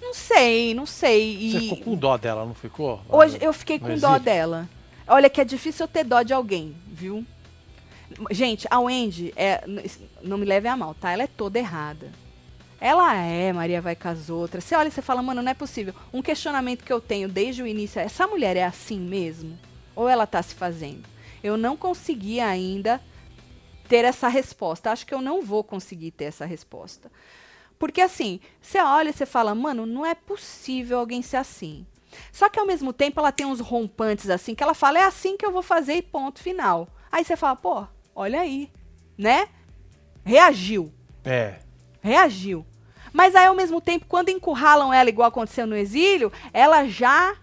Não sei, não sei. E... Você ficou com dó dela, não ficou? Hoje eu fiquei com dó dela. Olha que é difícil eu ter dó de alguém, viu? Gente, a Wendy, é, não me leve a mal, tá? Ela é toda errada. Ela é, Maria vai com as outras. Você olha e você fala, mano, não é possível. Um questionamento que eu tenho desde o início é: essa mulher é assim mesmo? Ou ela tá se fazendo? Eu não consegui ainda ter essa resposta. Acho que eu não vou conseguir ter essa resposta. Porque assim, você olha e você fala, mano, não é possível alguém ser assim. Só que ao mesmo tempo ela tem uns rompantes assim, que ela fala, é assim que eu vou fazer e ponto final. Aí você fala, pô, olha aí, né? Reagiu. É reagiu. Mas aí, ao mesmo tempo, quando encurralam ela, igual aconteceu no exílio, ela já.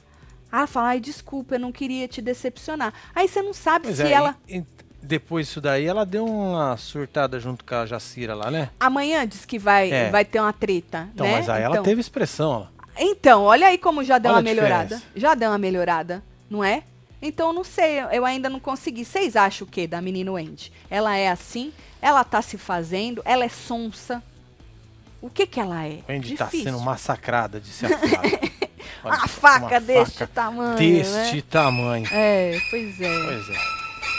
Ah, fala, ai, desculpa, eu não queria te decepcionar. Aí você não sabe pois se é, ela. E, e depois disso daí, ela deu uma surtada junto com a Jacira lá, né? Amanhã diz que vai, é. vai ter uma treta. Então, né? mas aí então, ela teve expressão, ó. Então, olha aí como já deu olha uma melhorada. Já deu uma melhorada, não é? Então, não sei, eu ainda não consegui. Vocês acham o que da menina Wendy? Ela é assim? Ela tá se fazendo? Ela é sonsa? O que que ela é? Wendy está sendo massacrada de ser afilada. uma faca deste faca tamanho. Deste né? tamanho. É, pois é. Pois é.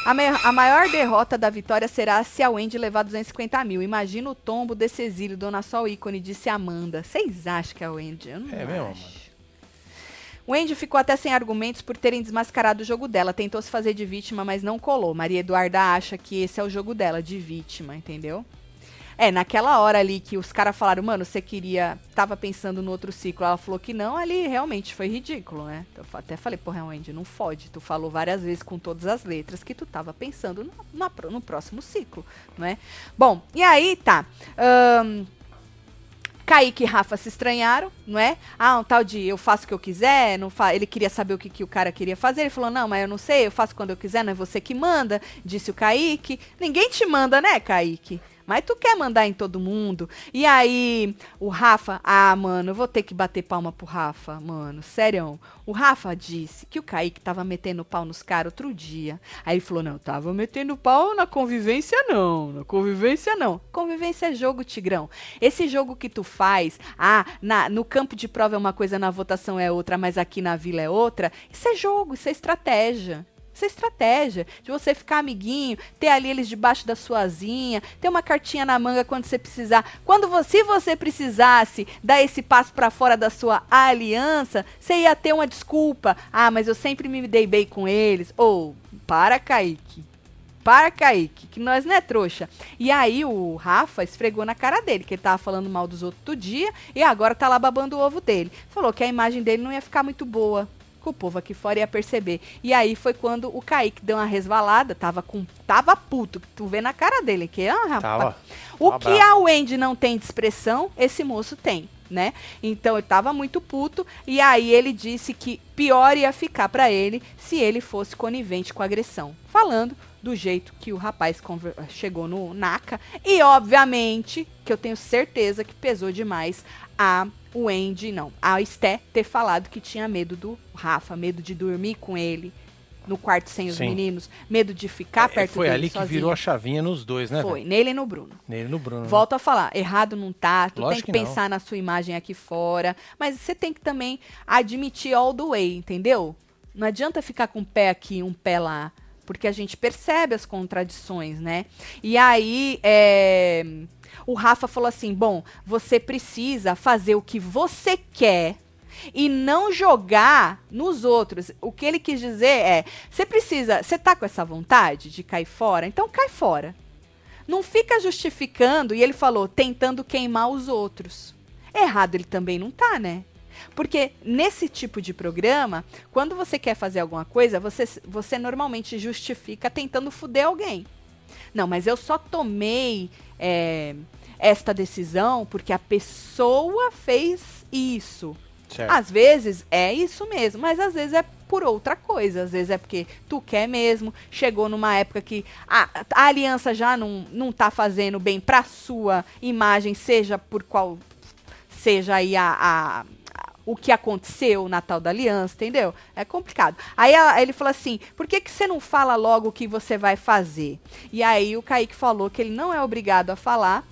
A, a, maior derrota da vitória será se a Wendy levar 250 mil. Imagina o tombo desse exílio, Dona Sol ícone, disse Amanda. Vocês acham que é a Wendy? Eu não é acho. mesmo, Amanda? Wendy ficou até sem argumentos por terem desmascarado o jogo dela. Tentou se fazer de vítima, mas não colou. Maria Eduarda acha que esse é o jogo dela, de vítima, entendeu? É, naquela hora ali que os caras falaram, mano, você queria. Tava pensando no outro ciclo. Ela falou que não, ali realmente foi ridículo, né? Eu até falei, porra, Wendy, não fode. Tu falou várias vezes com todas as letras que tu tava pensando no, no, no próximo ciclo, não é? Bom, e aí tá. Um, Kaique e Rafa se estranharam, não é? Ah, um tal de eu faço o que eu quiser, não fa ele queria saber o que, que o cara queria fazer. Ele falou, não, mas eu não sei, eu faço quando eu quiser, não é você que manda, disse o Kaique. Ninguém te manda, né, Kaique? Mas tu quer mandar em todo mundo. E aí, o Rafa, ah, mano, eu vou ter que bater palma pro Rafa, mano, sério. O Rafa disse que o Kaique tava metendo pau nos caras outro dia. Aí ele falou: não, tava metendo pau na convivência, não. Na convivência, não. Convivência é jogo, Tigrão. Esse jogo que tu faz, ah, na, no campo de prova é uma coisa, na votação é outra, mas aqui na vila é outra. Isso é jogo, isso é estratégia. Isso é estratégia. De você ficar amiguinho, ter ali eles debaixo da sua asinha, ter uma cartinha na manga quando você precisar. Quando você, se você precisasse dar esse passo para fora da sua aliança, você ia ter uma desculpa. Ah, mas eu sempre me dei bem com eles. Ou, oh, para, Kaique. Para, Kaique, que nós não é trouxa. E aí o Rafa esfregou na cara dele, que ele tava falando mal dos outros todo dia, e agora tá lá babando o ovo dele. Falou que a imagem dele não ia ficar muito boa o povo aqui fora ia perceber. E aí foi quando o Kaique deu uma resvalada, tava com. Tava puto, tu vê na cara dele que, ah, rapaz. Tava. O tava que bravo. a Wendy não tem de expressão, esse moço tem. Né? Então ele tava muito puto e aí ele disse que pior ia ficar para ele se ele fosse conivente com a agressão, falando do jeito que o rapaz chegou no NACA e obviamente que eu tenho certeza que pesou demais a o Andy, não, a Esté ter falado que tinha medo do Rafa, medo de dormir com ele no quarto sem os Sim. meninos, medo de ficar é, perto foi dele ali que virou a chavinha nos dois, né? Foi, nele e no Bruno. Nele e no Bruno. Né? Volto né? a falar, errado não tá, tu Lógico tem que, que pensar na sua imagem aqui fora, mas você tem que também admitir all the way, entendeu? Não adianta ficar com um pé aqui, um pé lá. Porque a gente percebe as contradições, né? E aí, é, o Rafa falou assim: bom, você precisa fazer o que você quer e não jogar nos outros. O que ele quis dizer é: você precisa, você tá com essa vontade de cair fora? Então cai fora. Não fica justificando, e ele falou, tentando queimar os outros. Errado ele também não tá, né? Porque nesse tipo de programa, quando você quer fazer alguma coisa, você, você normalmente justifica tentando fuder alguém. Não, mas eu só tomei é, esta decisão porque a pessoa fez isso. Certo. Às vezes é isso mesmo, mas às vezes é por outra coisa. Às vezes é porque tu quer mesmo. Chegou numa época que a, a aliança já não, não tá fazendo bem pra sua imagem, seja por qual seja aí a, a, a o que aconteceu na tal da aliança, entendeu? É complicado. Aí ele falou assim: por que, que você não fala logo o que você vai fazer? E aí o Kaique falou que ele não é obrigado a falar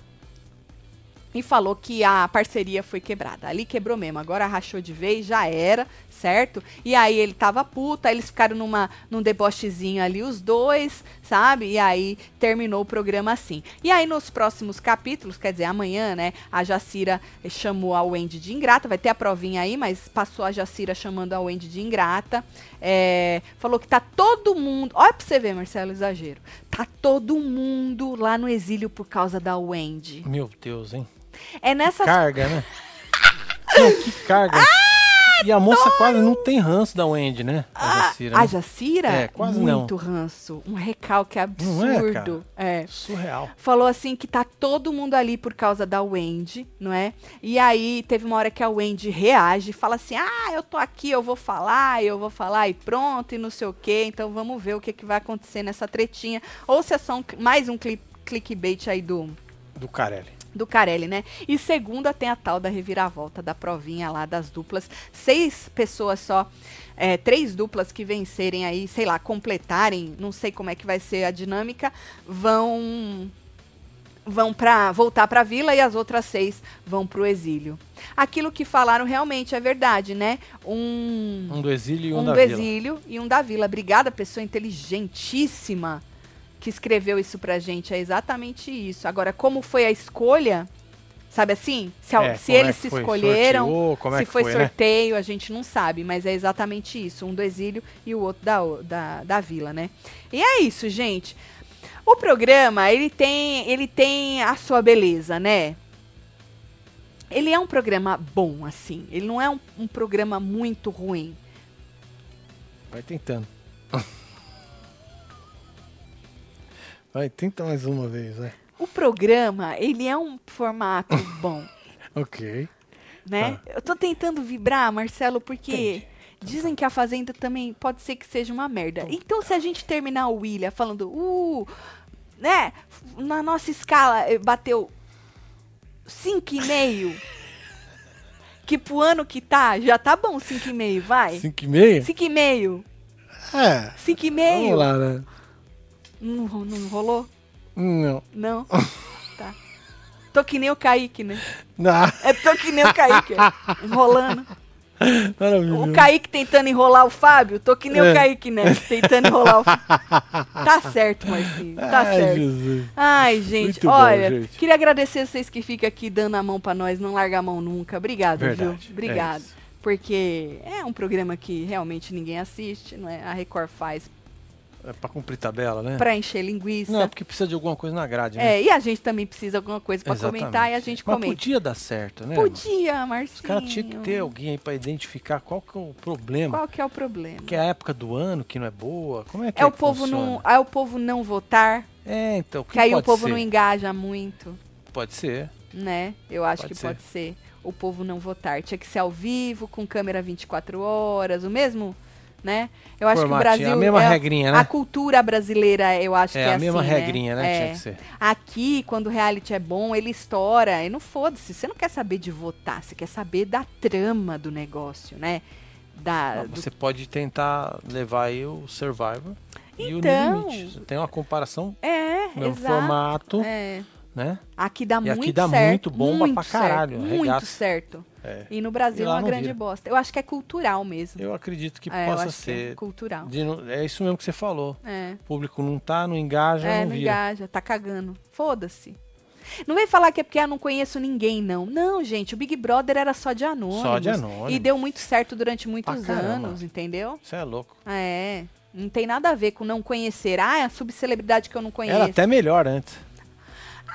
e falou que a parceria foi quebrada. Ali quebrou mesmo, agora rachou de vez, já era, certo? E aí ele tava puta, eles ficaram numa, num debochezinho ali, os dois, sabe? E aí terminou o programa assim. E aí nos próximos capítulos, quer dizer, amanhã, né, a Jacira chamou a Wendy de ingrata, vai ter a provinha aí, mas passou a Jacira chamando a Wendy de ingrata. É, falou que tá todo mundo, olha pra você ver, Marcelo, exagero, tá todo mundo lá no exílio por causa da Wendy. Meu Deus, hein? É nessa. Carga, né? Não, que carga. Ah! E a moça quase não tem ranço da Wendy, né? A ah, Jacira. Né? A Jacira? É, quase Muito não. Muito ranço. Um recalque absurdo. É, é, Surreal. Falou assim que tá todo mundo ali por causa da Wendy, não é? E aí teve uma hora que a Wendy reage, fala assim: ah, eu tô aqui, eu vou falar, eu vou falar e pronto, e não sei o quê. Então vamos ver o que, que vai acontecer nessa tretinha. Ou se é só um, mais um clickbait aí do. Do Carelli do Carelli, né? E segunda tem a tal da reviravolta da provinha lá das duplas. Seis pessoas só, é, três duplas que vencerem aí, sei lá, completarem, não sei como é que vai ser a dinâmica, vão vão para voltar para a vila e as outras seis vão para o exílio. Aquilo que falaram realmente é verdade, né? Um um do exílio e um, um da do vila. exílio e um da vila. Obrigada, pessoa inteligentíssima que escreveu isso pra gente é exatamente isso. Agora, como foi a escolha, sabe assim? Se, é, se eles é se escolheram, Sorteou, se é foi, foi, né? sorteio, né? a gente não sabe, mas é exatamente isso. Um do exílio e o outro da, da, da vila, né? E é isso, gente. O programa, ele tem, ele tem a sua beleza, né? Ele é um programa bom, assim. Ele não é um, um programa muito ruim. Vai tentando. Vai, tenta mais uma vez, vai. O programa, ele é um formato bom. ok. Né? Tá. Eu tô tentando vibrar, Marcelo, porque Entendi. dizem que a Fazenda também pode ser que seja uma merda. Então, então se a gente terminar o William falando, uh, né, na nossa escala eh, bateu 5,5. que pro ano que tá, já tá bom 5,5, vai. 5,5? 5,5. É. 5,5. Vamos lá, né? Não, não rolou? Não. Não? tá. Tô que nem o Kaique, né? Não. É tô que nem o Kaique, é. enrolando. O Kaique tentando enrolar o Fábio, tô que nem é. o Kaique, né? Tentando enrolar o Fábio. Tá certo, Marcinho. Tá Ai, certo. Jesus. Ai, gente, Muito olha, bom, gente. queria agradecer vocês que ficam aqui dando a mão pra nós, não largar a mão nunca. Obrigado, Verdade, viu? Obrigado. É porque é um programa que realmente ninguém assiste, não é? A Record faz é pra cumprir tabela, né? Pra encher linguiça. Não, é porque precisa de alguma coisa na grade, né? É, e a gente também precisa de alguma coisa pra comentar e a gente Mas comenta. podia dar certo, né? Podia, Marcinho. Os caras tinham que ter alguém aí pra identificar qual que é o problema. Qual que é o problema? Que é a época do ano que não é boa. Como é que é, é o que povo não É o povo não votar. É, então. Que, que aí o povo ser? não engaja muito. Pode ser. Né? Eu acho pode que ser. pode ser. O povo não votar. Tinha que ser ao vivo, com câmera 24 horas, o mesmo né? Eu acho que o Brasil. A mesma é, regrinha, né? A cultura brasileira, eu acho é, que é a mesma assim, regrinha, né? né? É. Tinha que ser. Aqui, quando o reality é bom, ele estoura. E não foda-se. Você não quer saber de votar, você quer saber da trama do negócio, né? Da, não, você pode tentar levar aí o Survivor então, e o No então. Limite. Tem uma comparação é, no formato. É. né? Aqui dá E muito aqui dá certo. muito bomba muito pra caralho, Certo, muito certo. É. E no Brasil E é uma grande vira. bosta. Eu acho que é cultural mesmo. Eu acredito que é, eu possa acho que é ser. cultural. de é isso mesmo que você falou. É. O público não tá, não engaja, É, não não vira. engaja, tá cagando. Foda-se. Não vem falar que é porque eu não conheço ninguém, não. Não, gente, o Big Brother era só de anônimos. Só de anônimos. E deu muito certo durante muitos Pra caramba. anos, entendeu? Você é louco. É. Não tem nada a ver com não conhecer. Ah, é a subcelebridade que eu não conheço. Era até melhor antes.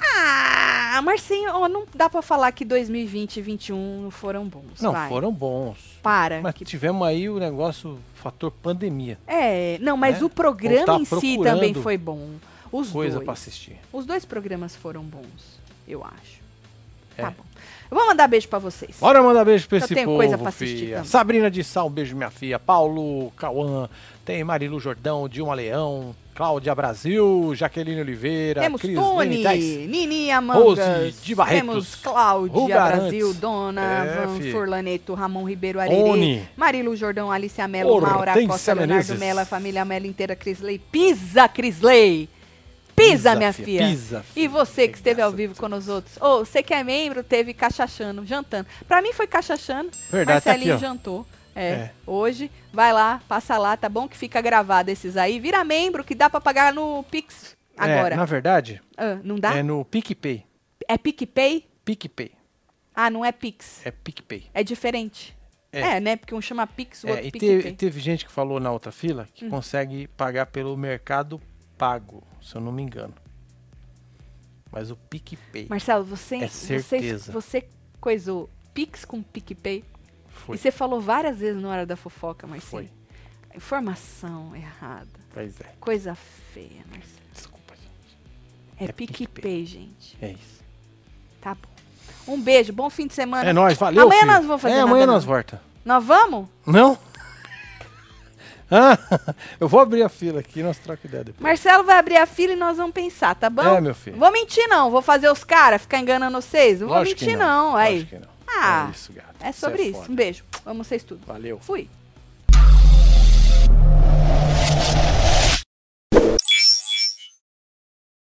Ah, Marcinho, ó, não dá pra falar que 2020 e 2021 não foram bons. Não, vai. foram bons. Para. Mas que- tivemos aí o negócio, fator pandemia. É, não, mas né? o programa em si também foi bom. Os Coisa dois. pra assistir. Os dois programas foram bons, eu acho. É. Tá bom. Eu vou mandar beijo pra vocês. Bora mandar beijo pra Eu esse tenho povo, coisa pra assistir também. Sabrina de Sal, um beijo minha filha. Paulo, Cauã, tem Marilu Jordão, Dilma Leão, Cláudia Brasil, Jaqueline Oliveira, Temos Cris Tony, Nini Amangas, Rose de Barretos, temos Cláudia Ruga Brasil. Donovan, É, fi. Furlaneto, Ramon Ribeiro Arerê, Oni. Marilu Jordão, Alicia Mello, Maura Costa, Leonardo Menezes. Mello, a família Mello inteira, Crisley. Pisa, Crisley! Pisa, minha filha. pisa, E você que esteve ao vivo com nós outros. Ô, você que é membro, teve cachachando, jantando. Pra mim foi cachachando. Verdade, tá Marcelinho aqui, ó. jantou. É, É. hoje. Vai lá, passa lá, tá bom? Que fica gravado esses aí. Vira membro que dá pra pagar no Pix agora. É, na verdade, Ah, não dá? é no PicPay. É PicPay? PicPay. Ah, não é Pix. É PicPay. É diferente. É. É, né? Porque um chama Pix, o É, outro e teve, teve gente que falou na outra fila que Hum. consegue pagar pelo Mercado Pago, se eu não me engano. Mas o PicPay Marcelo, você, É você, certeza. você coisou Pix com PicPay? foi. E você falou várias vezes na hora da fofoca, Marcelo. Foi. Informação errada. Pois é. Coisa feia, Marcelo. Desculpa, gente. É, É PicPay, PicPay. gente. É isso. Tá bom. Um beijo, bom fim de semana. É nóis, valeu. Amanhã filho. nós vamos fazer É, amanhã nós volta. Nós vamos? Não? Ah, eu vou abrir a fila aqui e nós trocamos ideia depois. Marcelo vai abrir a fila e nós vamos pensar, tá bom? É, meu filho. Vou mentir não, vou fazer os caras ficar enganando vocês. Não vou Lógico mentir não, aí. Lógico que não. Ah, é isso, gato. É sobre Você isso. Um beijo. Amo vocês tudo. Valeu. Fui.